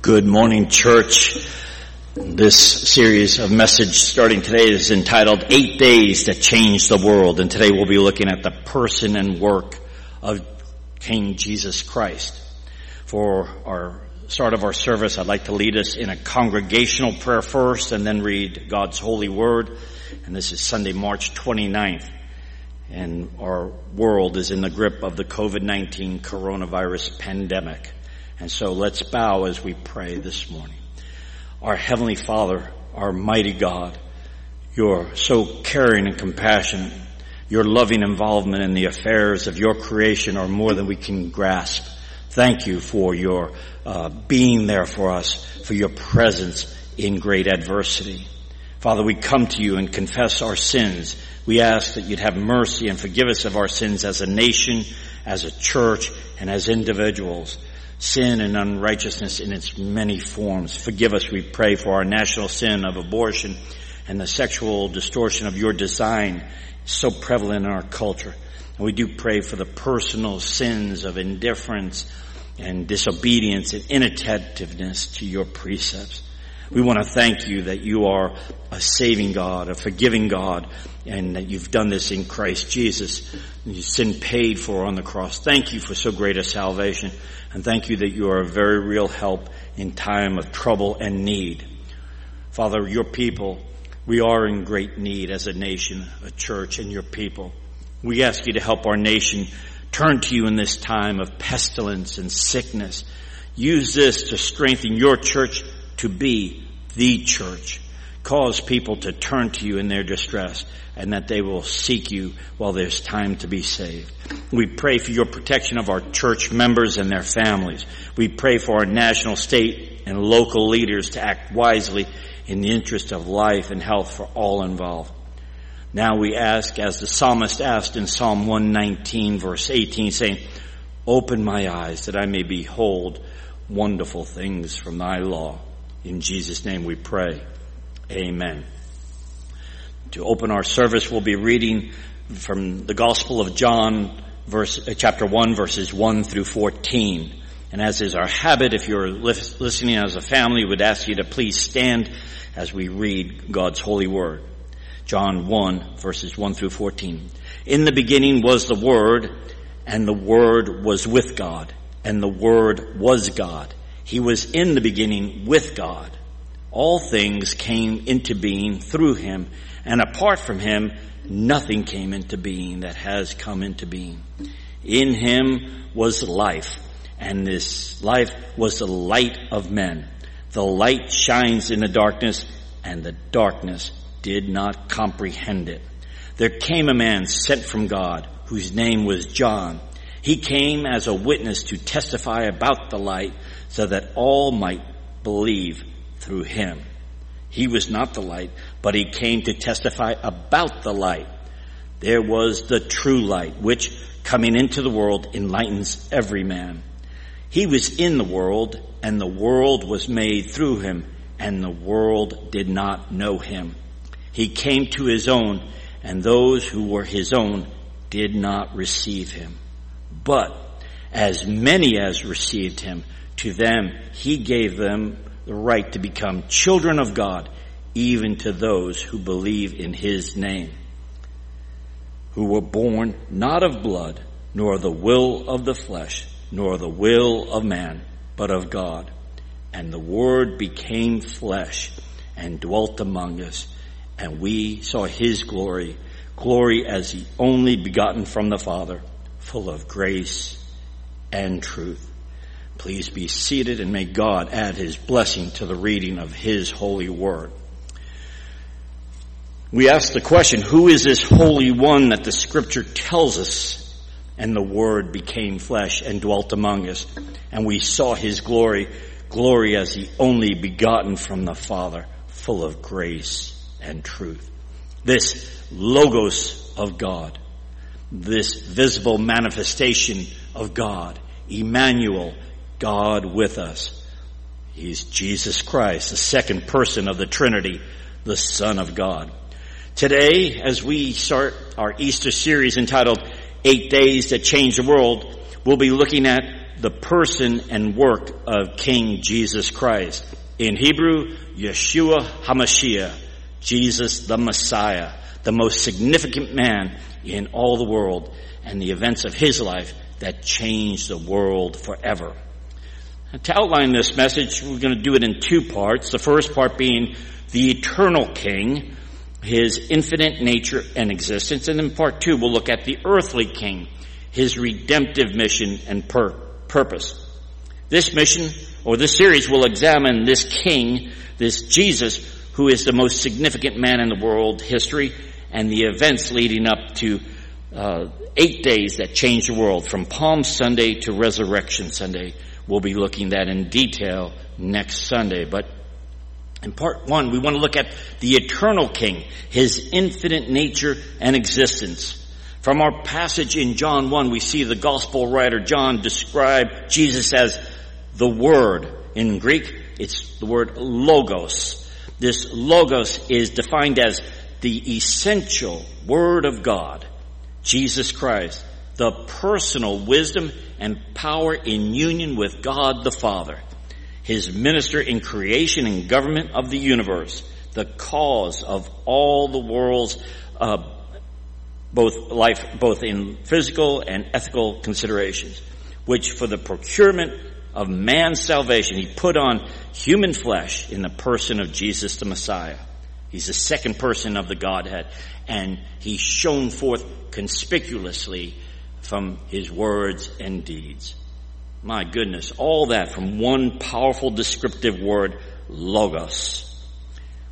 Good morning, church. This series of message starting today is entitled Eight Days That Changed the World. And today we'll be looking at the person and work of King Jesus Christ. For our start of our service, I'd like to lead us in a congregational prayer first and then read God's holy word. And this is Sunday, March 29th. And our world is in the grip of the COVID-19 coronavirus pandemic. And so let's bow as we pray this morning. Our Heavenly Father, our mighty God, you're so caring and compassionate. Your loving involvement in the affairs of your creation are more than we can grasp. Thank you for your uh, being there for us, for your presence in great adversity. Father, we come to you and confess our sins. We ask that you'd have mercy and forgive us of our sins as a nation, as a church, and as individuals sin and unrighteousness in its many forms. Forgive us, we pray, for our national sin of abortion and the sexual distortion of your design so prevalent in our culture. And we do pray for the personal sins of indifference and disobedience and inattentiveness to your precepts. We want to thank you that you are a saving God, a forgiving God, and that you've done this in Christ Jesus. Your sin paid for on the cross. Thank you for so great a salvation. And thank you that you are a very real help in time of trouble and need. Father, your people, we are in great need as a nation, a church, and your people. We ask you to help our nation turn to you in this time of pestilence and sickness. Use this to strengthen your church to be the church. Cause people to turn to you in their distress and that they will seek you while there's time to be saved. We pray for your protection of our church members and their families. We pray for our national, state, and local leaders to act wisely in the interest of life and health for all involved. Now we ask, as the psalmist asked in Psalm 119 verse 18 saying, open my eyes that I may behold wonderful things from thy law. In Jesus name we pray. Amen. To open our service, we'll be reading from the Gospel of John, verse, uh, chapter 1, verses 1 through 14. And as is our habit, if you're listening as a family, we'd ask you to please stand as we read God's holy word. John 1, verses 1 through 14. In the beginning was the Word, and the Word was with God, and the Word was God. He was in the beginning with God. All things came into being through him, and apart from him, nothing came into being that has come into being. In him was life, and this life was the light of men. The light shines in the darkness, and the darkness did not comprehend it. There came a man sent from God, whose name was John. He came as a witness to testify about the light, so that all might believe through him. He was not the light, but he came to testify about the light. There was the true light, which coming into the world enlightens every man. He was in the world, and the world was made through him, and the world did not know him. He came to his own, and those who were his own did not receive him. But as many as received him, to them he gave them the right to become children of God, even to those who believe in his name, who were born not of blood, nor the will of the flesh, nor the will of man, but of God. And the word became flesh and dwelt among us, and we saw his glory, glory as the only begotten from the Father, full of grace and truth. Please be seated and may God add his blessing to the reading of his holy word. We ask the question, who is this holy one that the scripture tells us? And the word became flesh and dwelt among us. And we saw his glory, glory as the only begotten from the Father, full of grace and truth. This logos of God, this visible manifestation of God, Emmanuel, God with us. He's Jesus Christ, the second person of the Trinity, the Son of God. Today, as we start our Easter series entitled Eight Days That Change the World, we'll be looking at the person and work of King Jesus Christ. In Hebrew, Yeshua HaMashiach, Jesus the Messiah, the most significant man in all the world and the events of his life that changed the world forever. to outline this message, we're going to do it in two parts. The first part being the eternal king, his infinite nature and existence. And in part two, we'll look at the earthly king, his redemptive mission and pur- purpose. This mission, or this series, will examine this king, this Jesus, who is the most significant man in the world history, and the events leading up to uh, eight days that changed the world, from Palm Sunday to Resurrection Sunday. We'll be looking at that in detail next Sunday. But in part one, we want to look at the eternal king, his infinite nature and existence. From our passage in John 1, we see the gospel writer John describe Jesus as the Word. In Greek, it's the word logos. This logos is defined as the essential Word of God, Jesus Christ, the personal wisdom and power in union with God the Father his minister in creation and government of the universe, the cause of all the world's uh, both life, both in physical and ethical considerations, which for the procurement of man's salvation, he put on human flesh in the person of Jesus the Messiah. He's the second person of the Godhead, and he's shown forth conspicuously from his words and deeds. My goodness, all that from one powerful descriptive word, logos.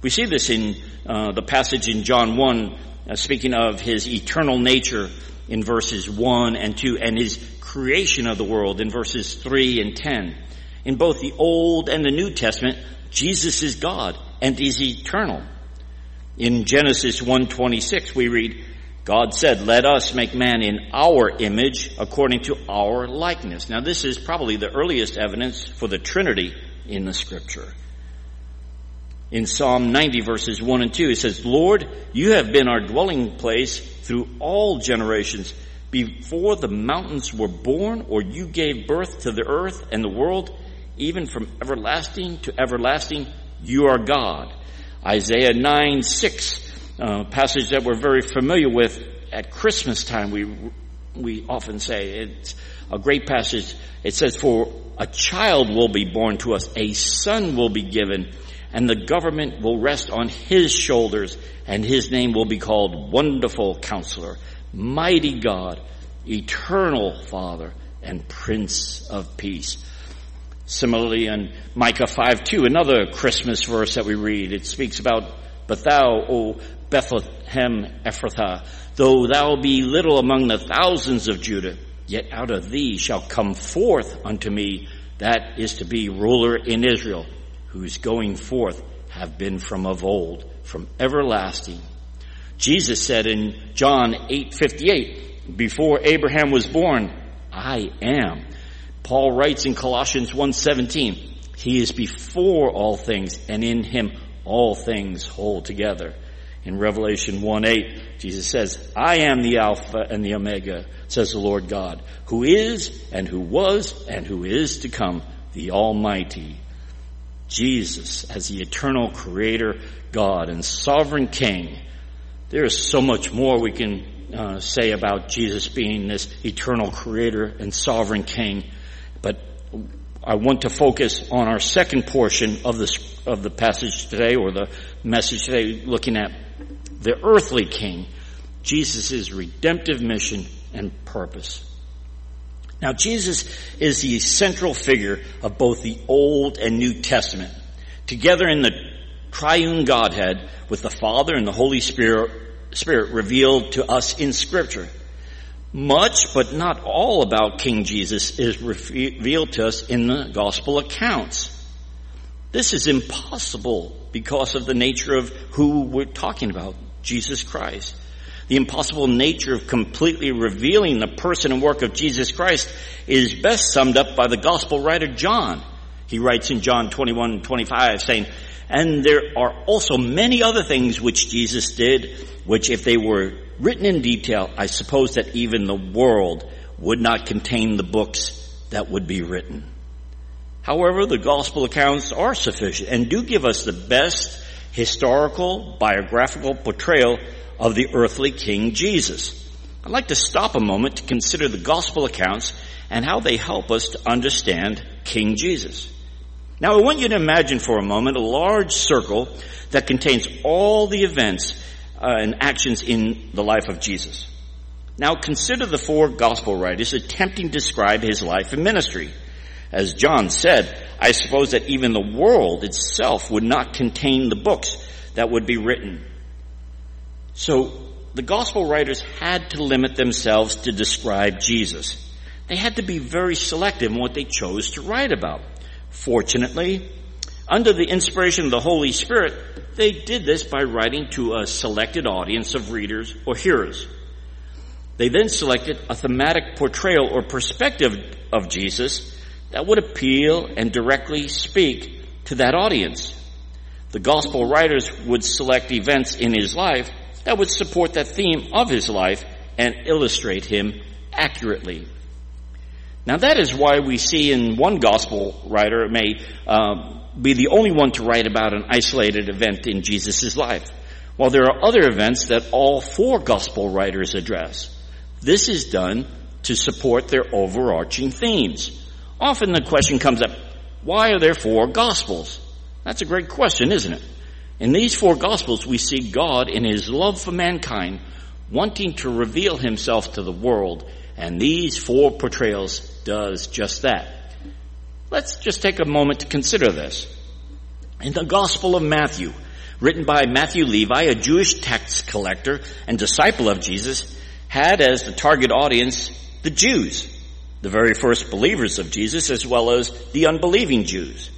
We see this in uh, the passage in John 1, uh, speaking of his eternal nature in verses 1 and 2, and his creation of the world in verses 3 and 10. In both the Old and the New Testament, Jesus is God and is eternal. In Genesis 1:26 we read, God said, let us make man in our image according to our likeness. Now this is probably the earliest evidence for the Trinity in the scripture. In Psalm 90 verses 1 and 2 it says, Lord, you have been our dwelling place through all generations before the mountains were born or you gave birth to the earth and the world, even from everlasting to everlasting, you are God. Isaiah 9, 6 uh, passage that we're very familiar with at Christmas time. We we often say it's a great passage. It says, "For a child will be born to us, a son will be given, and the government will rest on his shoulders, and his name will be called Wonderful Counselor, Mighty God, Eternal Father, and Prince of Peace." Similarly, in Micah 5 2, another Christmas verse that we read, it speaks about, But thou, O Bethlehem Ephrathah, though thou be little among the thousands of Judah, yet out of thee shall come forth unto me that is to be ruler in Israel, whose going forth have been from of old, from everlasting. Jesus said in John 8:58, before Abraham was born, I am. Paul writes in Colossians 1:17, he is before all things and in him all things hold together. In Revelation 1 8, Jesus says, I am the Alpha and the Omega, says the Lord God, who is and who was and who is to come, the Almighty. Jesus as the eternal creator God and sovereign King. There is so much more we can uh, say about Jesus being this eternal creator and sovereign King, but I want to focus on our second portion of this of the passage today, or the message today, looking at the earthly king, Jesus' redemptive mission and purpose. Now Jesus is the central figure of both the Old and New Testament. Together in the triune Godhead with the Father and the Holy Spirit, Spirit revealed to us in scripture. Much, but not all about King Jesus is revealed to us in the gospel accounts. This is impossible because of the nature of who we're talking about. Jesus Christ. The impossible nature of completely revealing the person and work of Jesus Christ is best summed up by the gospel writer John. He writes in John 21, 25 saying, and there are also many other things which Jesus did, which if they were written in detail, I suppose that even the world would not contain the books that would be written. However, the gospel accounts are sufficient and do give us the best historical, biographical portrayal of the earthly King Jesus. I'd like to stop a moment to consider the gospel accounts and how they help us to understand King Jesus. Now I want you to imagine for a moment a large circle that contains all the events Uh, and actions in the life of Jesus. Now consider the four gospel writers attempting to describe his life and ministry. As John said, I suppose that even the world itself would not contain the books that would be written. So the gospel writers had to limit themselves to describe Jesus. They had to be very selective in what they chose to write about. Fortunately, under the inspiration of the Holy Spirit, they did this by writing to a selected audience of readers or hearers. They then selected a thematic portrayal or perspective of Jesus that would appeal and directly speak to that audience. The gospel writers would select events in his life that would support that theme of his life and illustrate him accurately. Now that is why we see in one gospel writer may uh, be the only one to write about an isolated event in Jesus' life, while there are other events that all four gospel writers address. This is done to support their overarching themes. Often the question comes up, why are there four gospels? That's a great question, isn't it? In these four gospels, we see God in his love for mankind wanting to reveal himself to the world, and these four portrayals does just that. Let's just take a moment to consider this. In the Gospel of Matthew, written by Matthew Levi, a Jewish tax collector and disciple of Jesus, had as the target audience the Jews the very first believers of Jesus as well as the unbelieving Jews.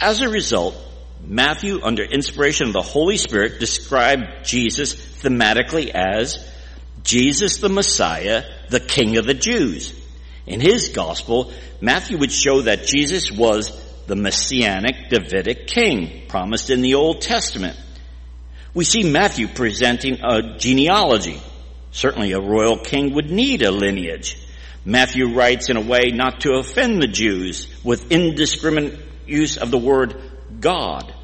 As a result, Matthew, under inspiration of the Holy Spirit, described Jesus thematically as Jesus the Messiah, the King of the Jews. In his gospel, Matthew would show that Jesus was the messianic Davidic king promised in the Old Testament. We see Matthew presenting a genealogy. Certainly a royal king would need a lineage. Matthew writes in a way not to offend the Jews with indiscriminate use of the word God.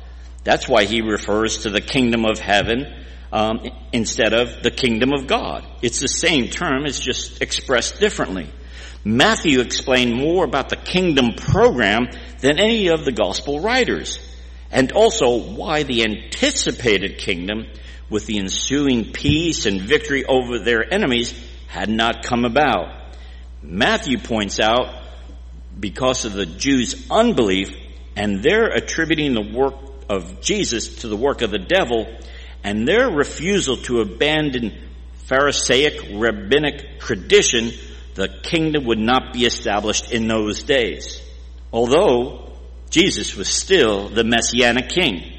That's why he refers to the kingdom of heaven um, instead of the kingdom of God. It's the same term, it's just expressed differently. Matthew explained more about the kingdom program than any of the gospel writers, and also why the anticipated kingdom with the ensuing peace and victory over their enemies had not come about. Matthew points out because of the Jews' unbelief and their attributing the work of Jesus to the work of the devil and their refusal to abandon Pharisaic rabbinic tradition, the kingdom would not be established in those days. Although Jesus was still the messianic king.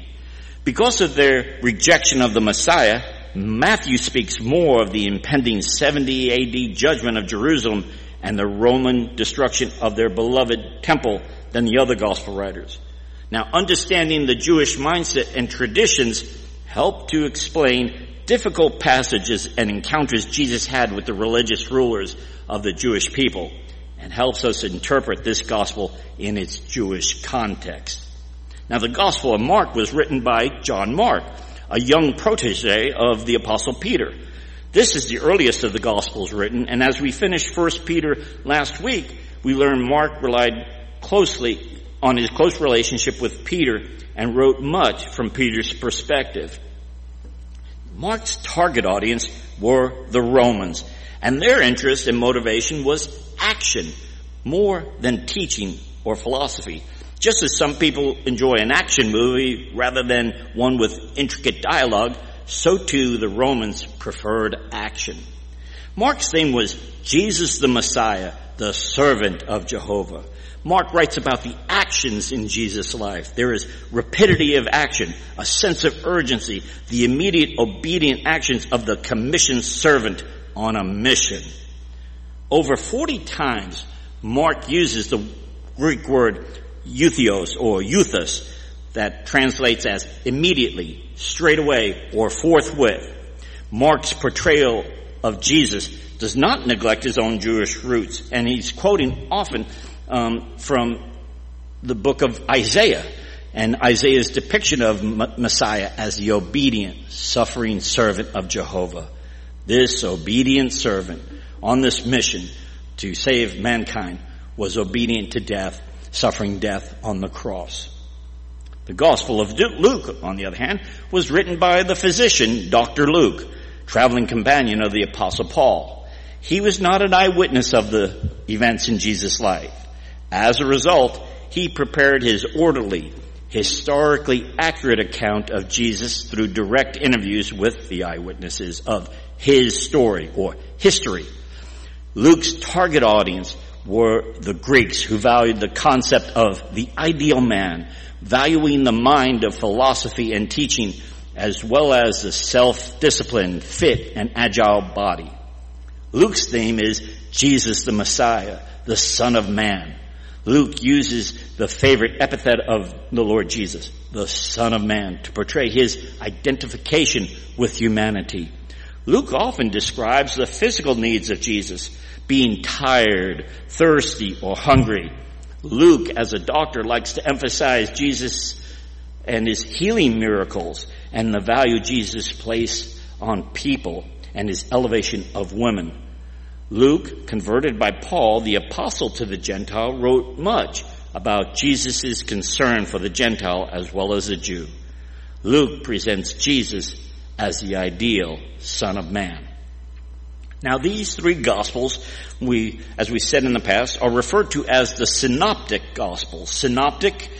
Because of their rejection of the Messiah, Matthew speaks more of the impending 70 AD judgment of Jerusalem and the Roman destruction of their beloved temple than the other gospel writers. Now, understanding the Jewish mindset and traditions help to explain difficult passages and encounters Jesus had with the religious rulers of the Jewish people and helps us interpret this gospel in its Jewish context. Now, the gospel of Mark was written by John Mark, a young protege of the apostle Peter. This is the earliest of the Gospels written, and as we finished 1 Peter last week, we learned Mark relied closely on his close relationship with Peter and wrote much from Peter's perspective. Mark's target audience were the Romans, and their interest and motivation was action more than teaching or philosophy. Just as some people enjoy an action movie rather than one with intricate dialogue, so too the Romans preferred action. Mark's theme was Jesus the Messiah, the servant of Jehovah. Mark writes about the actions in Jesus' life. There is rapidity of action, a sense of urgency, the immediate obedient actions of the commissioned servant on a mission. Over 40 times, Mark uses the Greek word eutheos or euthus that translates as immediately, straight away, or forthwith. Mark's portrayal of Jesus does not neglect his own Jewish roots, and he's quoting often um, from the book of Isaiah and Isaiah's depiction of Messiah as the obedient, suffering servant of Jehovah. This obedient servant on this mission to save mankind was obedient to death, suffering death on the cross. The Gospel of Luke, on the other hand, was written by the physician, Dr. Luke, traveling companion of the Apostle Paul. He was not an eyewitness of the events in Jesus' life. As a result, he prepared his orderly, historically accurate account of Jesus through direct interviews with the eyewitnesses of his story or history. Luke's target audience were the Greeks who valued the concept of the ideal man, valuing the mind of philosophy and teaching as well as the self-disciplined, fit, and agile body. Luke's theme is Jesus the Messiah, the Son of Man. Luke uses the favorite epithet of the Lord Jesus, the Son of Man, to portray his identification with humanity. Luke often describes the physical needs of Jesus, being tired, thirsty, or hungry. Luke, as a doctor, likes to emphasize Jesus and his healing miracles and the value Jesus placed on people and his elevation of women. Luke, converted by Paul, the apostle to the Gentile, wrote much about Jesus' concern for the Gentile as well as the Jew. Luke presents Jesus as the ideal Son of Man. Now these three Gospels, we, as we said in the past, are referred to as the Synoptic Gospels. Synoptic,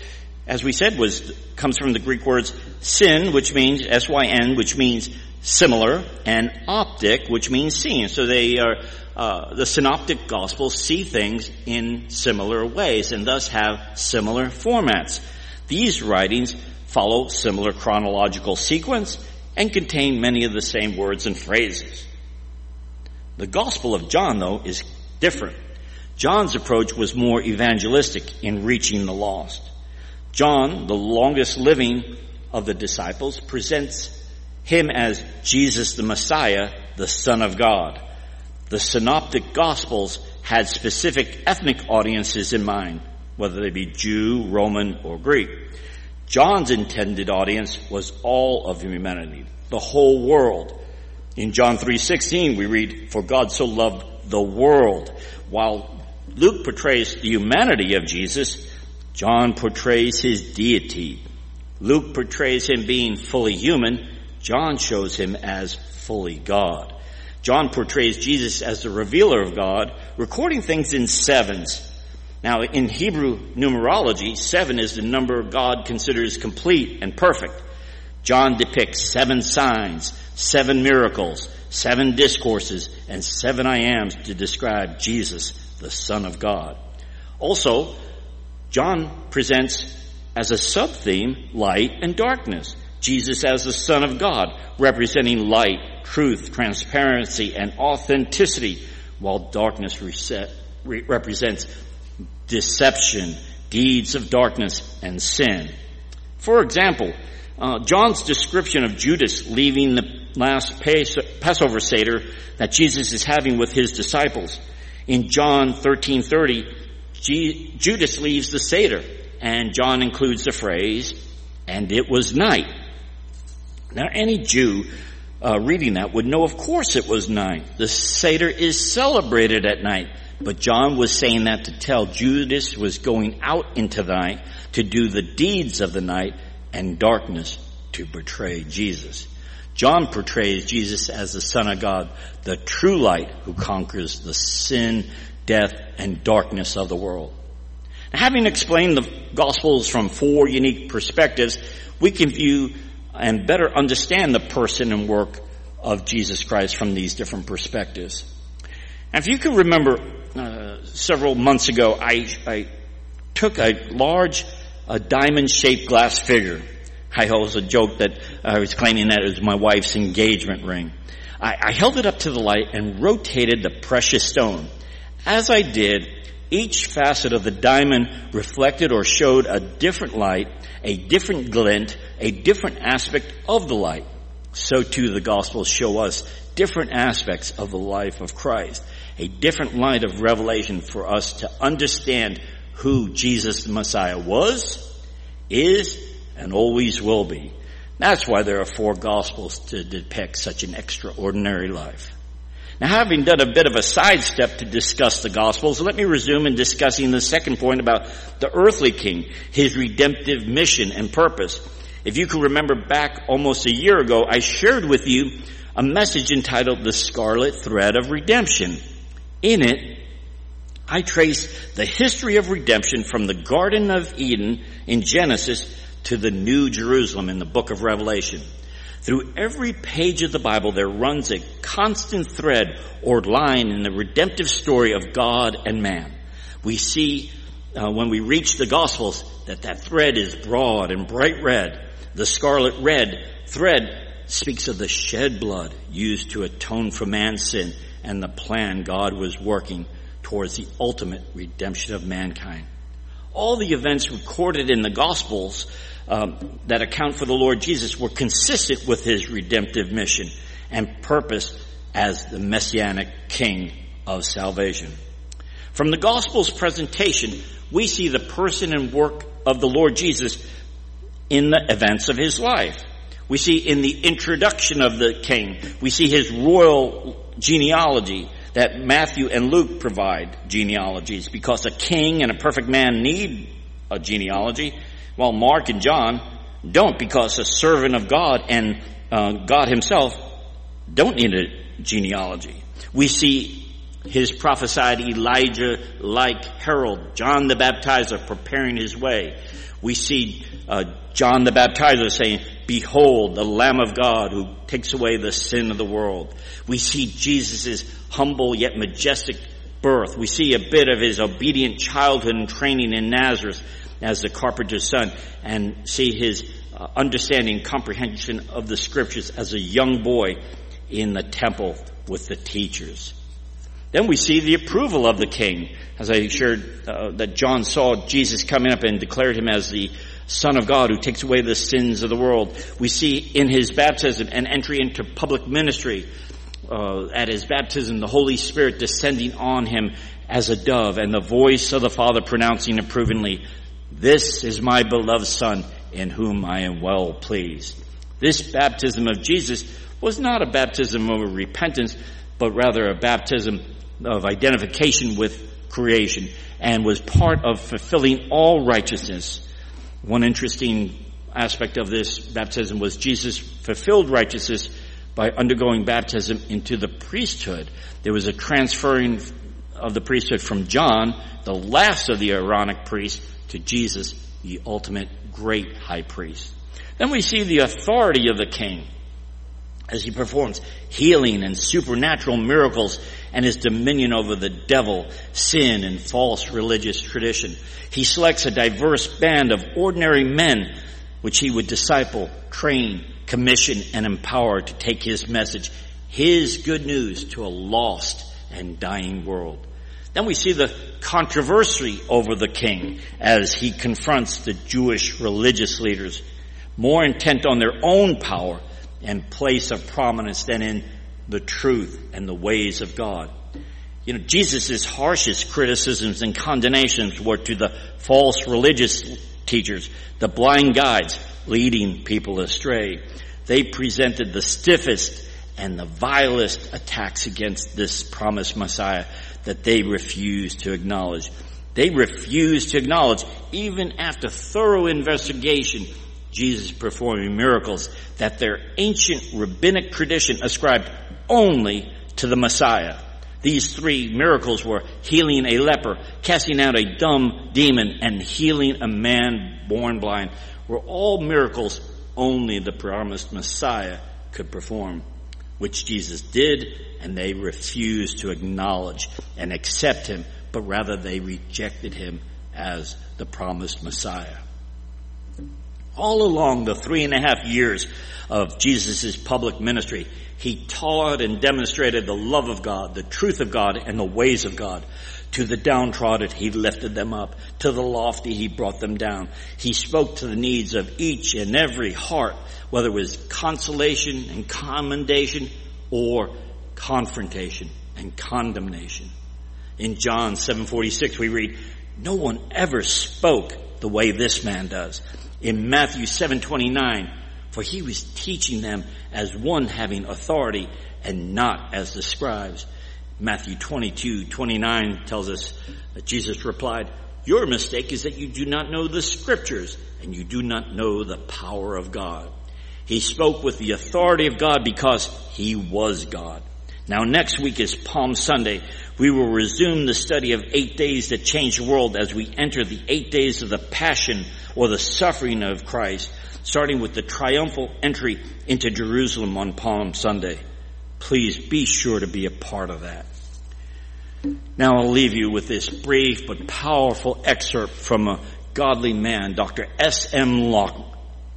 as we said, was, comes from the Greek words syn, which means, S-Y-N, which means similar, and optic, which means seeing. So they are uh, the synoptic gospels see things in similar ways and thus have similar formats. These writings follow similar chronological sequence and contain many of the same words and phrases. The Gospel of John, though, is different. John's approach was more evangelistic in reaching the lost. John, the longest living of the disciples, presents him as Jesus the Messiah, the Son of God. The synoptic gospels had specific ethnic audiences in mind, whether they be Jew, Roman, or Greek. John's intended audience was all of humanity, the whole world. In John 3:16 we read, "For God so loved the world." While Luke portrays the humanity of Jesus, John portrays his deity. Luke portrays him being fully human, John shows him as fully God. John portrays Jesus as the revealer of God, recording things in sevens. Now, in Hebrew numerology, seven is the number God considers complete and perfect. John depicts seven signs, seven miracles, seven discourses, and seven I ams to describe Jesus, the Son of God. Also, John presents as a sub-theme light and darkness. Jesus as the Son of God, representing light, truth, transparency, and authenticity, while darkness reset, re- represents deception, deeds of darkness, and sin. For example, uh, John's description of Judas leaving the last Passover Seder that Jesus is having with his disciples. In John 13:30, G- Judas leaves the Seder, and John includes the phrase, "And it was night." Now, any Jew uh, reading that would know, of course, it was night. The Seder is celebrated at night. But John was saying that to tell Judas was going out into the night to do the deeds of the night and darkness to betray Jesus. John portrays Jesus as the Son of God, the true light who conquers the sin, death, and darkness of the world. Having explained the Gospels from four unique perspectives, we can view and better understand the person and work of Jesus Christ from these different perspectives. And if you can remember, uh, several months ago, I, I took a large, a diamond-shaped glass figure. I was a joke that I was claiming that it was my wife's engagement ring. I, I held it up to the light and rotated the precious stone. As I did, each facet of the diamond reflected or showed a different light, a different glint, a different aspect of the light. So too the Gospels show us different aspects of the life of Christ, a different light of revelation for us to understand who Jesus the Messiah was, is, and always will be. That's why there are four gospels to depict such an extraordinary life. Now having done a bit of a sidestep to discuss the gospels, let me resume in discussing the second point about the earthly king, his redemptive mission and purpose. If you can remember back almost a year ago, I shared with you a message entitled The Scarlet Thread of Redemption. In it, I trace the history of redemption from the Garden of Eden in Genesis to the New Jerusalem in the book of Revelation. Through every page of the Bible, there runs a constant thread or line in the redemptive story of God and man. We see uh, when we reach the Gospels that that thread is broad and bright red. The scarlet red thread speaks of the shed blood used to atone for man's sin and the plan God was working towards the ultimate redemption of mankind. All the events recorded in the Gospels um, that account for the Lord Jesus were consistent with his redemptive mission and purpose as the messianic king of salvation. From the Gospel's presentation, we see the person and work of the Lord Jesus in the events of his life. We see in the introduction of the king, we see his royal genealogy that Matthew and Luke provide genealogies because a king and a perfect man need a genealogy, while Mark and John don't because a servant of God and uh, God himself don't need a genealogy. We see his prophesied Elijah like herald, John the baptizer preparing his way. We see uh, John the baptizer saying, behold the Lamb of God who takes away the sin of the world. We see Jesus' humble yet majestic birth. We see a bit of his obedient childhood and training in Nazareth as the carpenter's son and see his uh, understanding comprehension of the scriptures as a young boy in the temple with the teachers. Then we see the approval of the king, as I shared uh, that John saw Jesus coming up and declared him as the Son of God who takes away the sins of the world. We see in his baptism and entry into public ministry, uh, at his baptism, the Holy Spirit descending on him as a dove and the voice of the Father pronouncing approvingly, this is my beloved Son in whom I am well pleased. This baptism of Jesus was not a baptism of repentance, but rather a baptism of identification with creation and was part of fulfilling all righteousness one interesting aspect of this baptism was Jesus fulfilled righteousness by undergoing baptism into the priesthood. There was a transferring of the priesthood from John, the last of the Aaronic priests, to Jesus, the ultimate great high priest. Then we see the authority of the king as he performs healing and supernatural miracles and his dominion over the devil, sin, and false religious tradition. He selects a diverse band of ordinary men which he would disciple, train, commission, and empower to take his message, his good news to a lost and dying world. Then we see the controversy over the king as he confronts the Jewish religious leaders, more intent on their own power and place of prominence than in the truth and the ways of God. You know, Jesus' harshest criticisms and condemnations were to the false religious teachers, the blind guides leading people astray. They presented the stiffest and the vilest attacks against this promised Messiah that they refused to acknowledge. They refused to acknowledge, even after thorough investigation, Jesus performing miracles that their ancient rabbinic tradition ascribed only to the Messiah. These three miracles were healing a leper, casting out a dumb demon, and healing a man born blind were all miracles only the promised Messiah could perform, which Jesus did, and they refused to acknowledge and accept him, but rather they rejected him as the promised Messiah. All along the three and a half years of Jesus' public ministry, he taught and demonstrated the love of God, the truth of God, and the ways of God. To the downtrodden, he lifted them up. To the lofty, he brought them down. He spoke to the needs of each and every heart, whether it was consolation and commendation or confrontation and condemnation. In John 7:46 we read, No one ever spoke the way this man does. In Matthew 7:29, for he was teaching them as one having authority and not as the scribes. Matthew 22:29 tells us that Jesus replied, your mistake is that you do not know the scriptures and you do not know the power of God. He spoke with the authority of God because he was God. Now next week is Palm Sunday. We will resume the study of eight days that change the world as we enter the eight days of the passion or the suffering of Christ, starting with the triumphal entry into Jerusalem on Palm Sunday. Please be sure to be a part of that. Now I'll leave you with this brief but powerful excerpt from a godly man, Dr. S.M.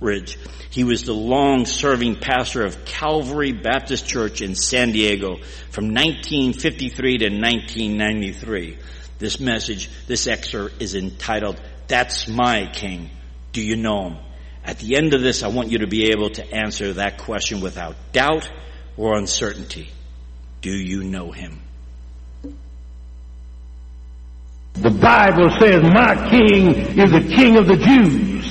Lockridge. He was the long-serving pastor of Calvary Baptist Church in San Diego from 1953 to 1993. This message, this excerpt is entitled, That's My King. Do you know him? At the end of this, I want you to be able to answer that question without doubt or uncertainty. Do you know him? The Bible says, my king is the king of the Jews.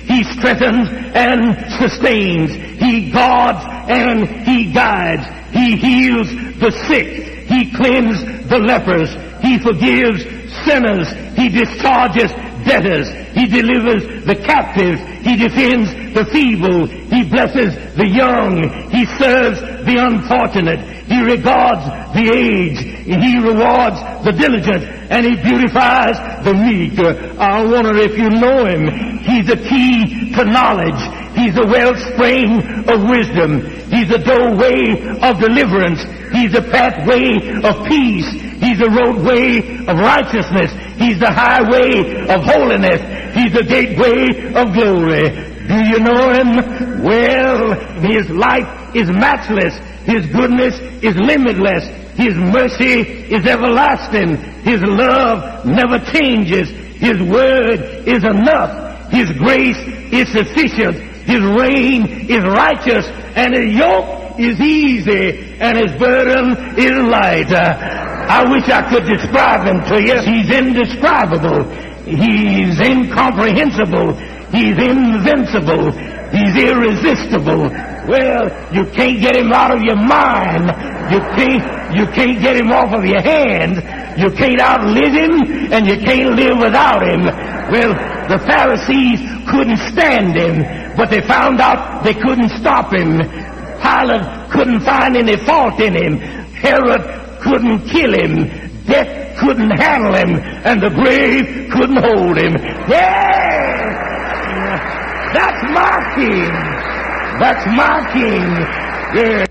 He strengthens and sustains. He guards and he guides. He heals the sick. He cleanses the lepers. He forgives sinners. He discharges debtors. He delivers the captives. He defends the feeble. He blesses the young. He serves the unfortunate. He regards the aged. He rewards the diligent. And he beautifies the meek. I wonder if you know him. He's a key to knowledge. He's the wellspring of wisdom. He's a doorway of deliverance. He's a pathway of peace. He's a roadway of righteousness. He's the highway of holiness. He's the gateway of glory. Do you know him? Well, his life is matchless. His goodness is limitless. His mercy is everlasting. His love never changes. His word is enough. His grace is sufficient. His reign is righteous. And his yoke is easy. And his burden is light. I wish I could describe him to you. He's indescribable. He's incomprehensible. He's invincible. He's irresistible. Well, you can't get him out of your mind. You can't, you can't get him off of your hands. You can't outlive him and you can't live without him. Well, the Pharisees couldn't stand him, but they found out they couldn't stop him. Pilate couldn't find any fault in him. Herod couldn't kill him. Death couldn't handle him and the grave couldn't hold him. Yeah! That's my king. That's my king. Yeah.